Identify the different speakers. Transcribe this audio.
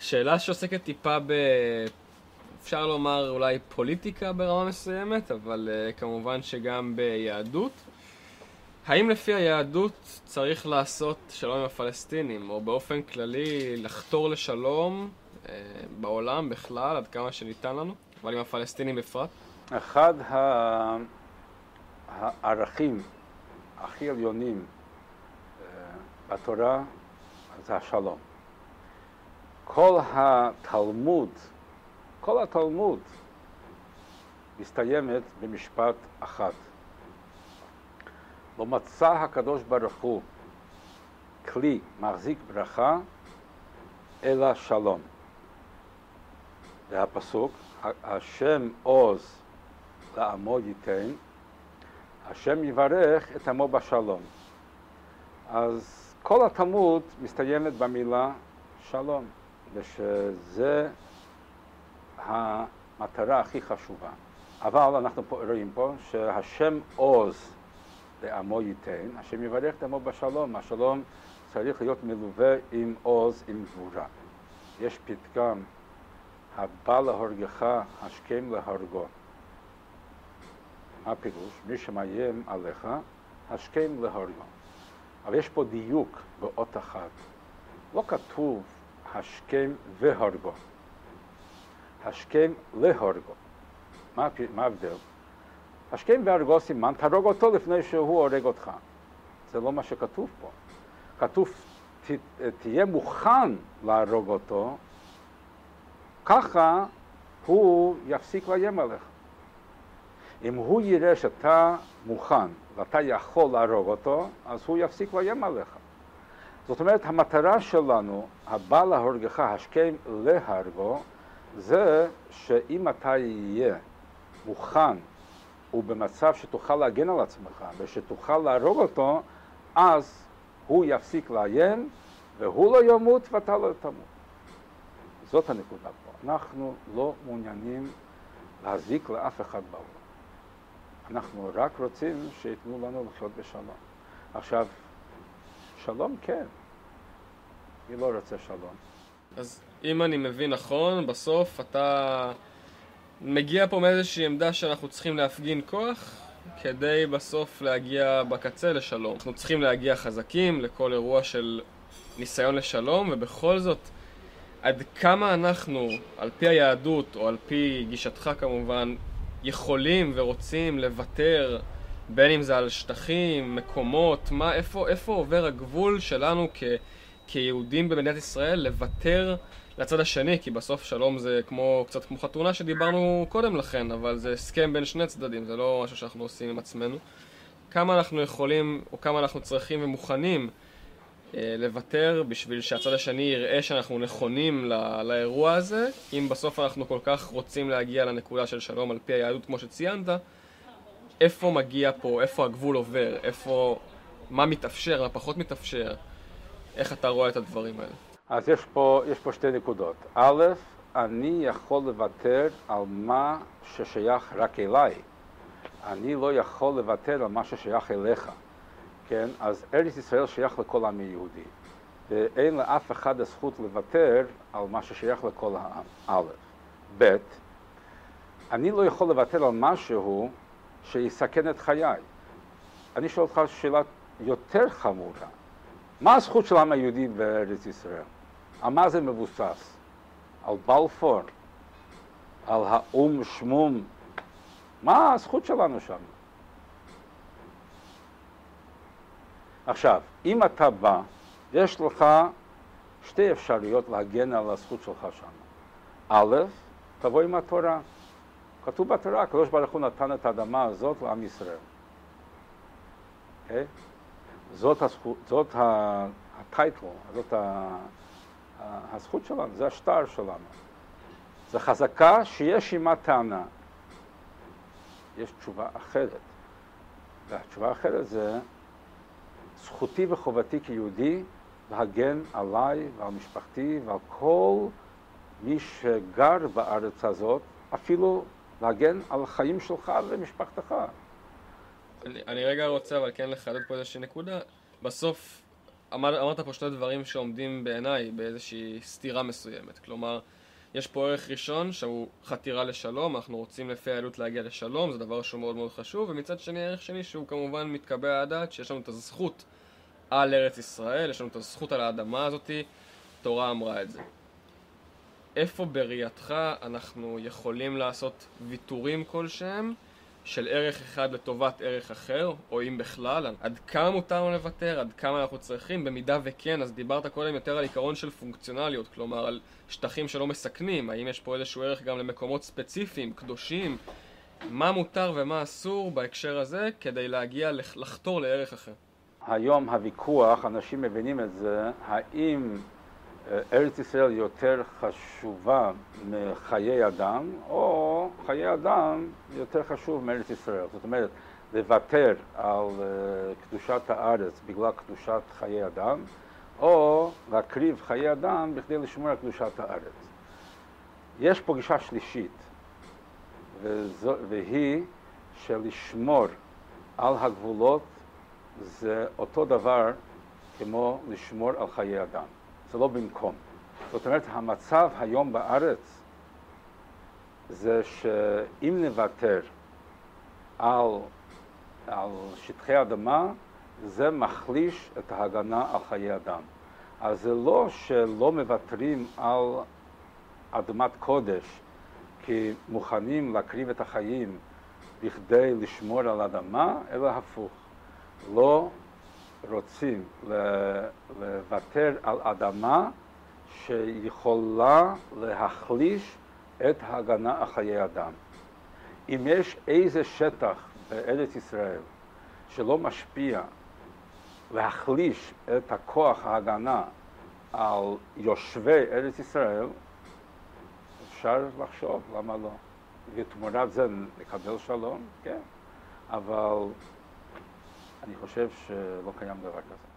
Speaker 1: שאלה שעוסקת טיפה ב... אפשר לומר אולי פוליטיקה ברמה מסוימת, אבל uh, כמובן שגם ביהדות. האם לפי היהדות צריך לעשות שלום עם הפלסטינים, או באופן כללי לחתור לשלום uh, בעולם בכלל, עד כמה שניתן לנו, אבל עם הפלסטינים בפרט?
Speaker 2: אחד הערכים הכי עליונים uh, בתורה זה השלום. כל התלמוד כל התלמוד מסתיימת במשפט אחד. לא מצא הקדוש ברוך הוא כלי מחזיק ברכה, אלא שלום. והפסוק, השם עוז לעמו ייתן, השם יברך את עמו בשלום. אז כל התלמוד מסתיימת במילה שלום, ושזה המטרה הכי חשובה. אבל אנחנו פה, רואים פה שהשם עוז לעמו ייתן, השם יברך את עמו בשלום. השלום צריך להיות מלווה עם עוז, עם גבורה. יש פתגם, הבא להורגך, השכם להורגו. מה הפירוש? מי שמאיים עליך, השכם להורגו. אבל יש פה דיוק באות אחת. לא כתוב השכם והורגו. השכם להורגו. מה ההבדל? השכם והרגו סימן, תהרוג אותו לפני שהוא הורג אותך. זה לא מה שכתוב פה. כתוב, ת, תהיה מוכן להרוג אותו, ככה הוא יפסיק לאיים עליך. אם הוא יראה שאתה מוכן ואתה יכול להרוג אותו, אז הוא יפסיק לאיים עליך. זאת אומרת, המטרה שלנו, הבא להורגך השכם להרגו, זה שאם אתה יהיה מוכן ובמצב שתוכל להגן על עצמך ושתוכל להרוג אותו, אז הוא יפסיק לאיים והוא לא ימות ואתה לא תמות. זאת הנקודה פה. אנחנו לא מעוניינים להזיק לאף אחד בעולם. אנחנו רק רוצים שייתנו לנו לחיות בשלום. עכשיו, שלום כן, מי לא רוצה שלום?
Speaker 1: אז אם אני מבין נכון, בסוף אתה מגיע פה מאיזושהי עמדה שאנחנו צריכים להפגין כוח כדי בסוף להגיע בקצה לשלום. אנחנו צריכים להגיע חזקים לכל אירוע של ניסיון לשלום, ובכל זאת, עד כמה אנחנו, על פי היהדות, או על פי גישתך כמובן, יכולים ורוצים לוותר, בין אם זה על שטחים, מקומות, מה, איפה, איפה עובר הגבול שלנו כ... כיהודים במדינת ישראל לוותר לצד השני, כי בסוף שלום זה כמו, קצת כמו חתונה שדיברנו קודם לכן, אבל זה הסכם בין שני צדדים, זה לא משהו שאנחנו עושים עם עצמנו. כמה אנחנו יכולים, או כמה אנחנו צריכים ומוכנים אה, לוותר בשביל שהצד השני יראה שאנחנו נכונים לא, לאירוע הזה, אם בסוף אנחנו כל כך רוצים להגיע לנקודה של שלום על פי היהדות כמו שציינת, איפה מגיע פה, איפה הגבול עובר, איפה, מה מתאפשר, מה פחות מתאפשר. איך אתה רואה את הדברים האלה?
Speaker 2: אז יש פה, יש פה שתי נקודות. א', אני יכול לוותר על מה ששייך רק אליי. אני לא יכול לוותר על מה ששייך אליך. כן? אז ארץ ישראל שייך לכל העם היהודי. ואין לאף אחד הזכות לוותר על מה ששייך לכל העם. א', ב', אני לא יכול לוותר על משהו שיסכן את חיי. אני שואל אותך שאלה יותר חמורה. מה הזכות של העם היהודי בארץ ישראל? על מה זה מבוסס? על בלפור? על האו"ם שמום? מה הזכות שלנו שם? עכשיו, אם אתה בא, יש לך שתי אפשרויות להגן על הזכות שלך שם. א', תבוא עם התורה. כתוב בתורה, הקדוש ברוך הוא נתן את האדמה הזאת לעם ישראל. Okay? זאת, הזכות, זאת הטייטל, זאת הזכות שלנו, זה השטר שלנו. זו חזקה שיש עימה טענה. יש תשובה אחרת. והתשובה האחרת זה זכותי וחובתי כיהודי להגן עליי ועל משפחתי ועל כל מי שגר בארץ הזאת, אפילו להגן על החיים שלך ומשפחתך.
Speaker 1: אני, אני רגע רוצה אבל כן לחדד פה איזושהי נקודה. בסוף, אמר, אמרת פה שני דברים שעומדים בעיניי באיזושהי סתירה מסוימת. כלומר, יש פה ערך ראשון שהוא חתירה לשלום, אנחנו רוצים לפי העלות להגיע לשלום, זה דבר שהוא מאוד מאוד חשוב, ומצד שני ערך שני שהוא כמובן מתקבע הדעת שיש לנו את הזכות על ארץ ישראל, יש לנו את הזכות על האדמה הזאתי, תורה אמרה את זה. איפה בראייתך אנחנו יכולים לעשות ויתורים כלשהם של ערך אחד לטובת ערך אחר, או אם בכלל, עד כמה מותר לנו לוותר, עד כמה אנחנו צריכים, במידה וכן, אז דיברת קודם יותר על עיקרון של פונקציונליות, כלומר על שטחים שלא מסכנים, האם יש פה איזשהו ערך גם למקומות ספציפיים, קדושים, מה מותר ומה אסור בהקשר הזה כדי להגיע, לחתור לערך אחר.
Speaker 2: היום הוויכוח, אנשים מבינים את זה, האם ארץ ישראל יותר חשובה מחיי אדם, או חיי אדם יותר חשוב מארץ ישראל. זאת אומרת, לוותר על קדושת הארץ בגלל קדושת חיי אדם, או להקריב חיי אדם בכדי לשמור על קדושת הארץ. יש פה גישה שלישית, וזו, והיא שלשמור על הגבולות זה אותו דבר כמו לשמור על חיי אדם. זה לא במקום. זאת אומרת, המצב היום בארץ זה שאם נוותר על, על שטחי אדמה, זה מחליש את ההגנה על חיי אדם. אז זה לא שלא מוותרים על אדמת קודש, כי מוכנים להקריב את החיים בכדי לשמור על אדמה, אלא הפוך. לא רוצים לוותר על אדמה שיכולה להחליש את ההגנה על חיי אדם. אם יש איזה שטח בארץ ישראל שלא משפיע להחליש את הכוח ההגנה על יושבי ארץ ישראל, אפשר לחשוב, למה לא? ותמורת זה נקבל שלום, כן, אבל אני חושב שלא קיים דבר כזה.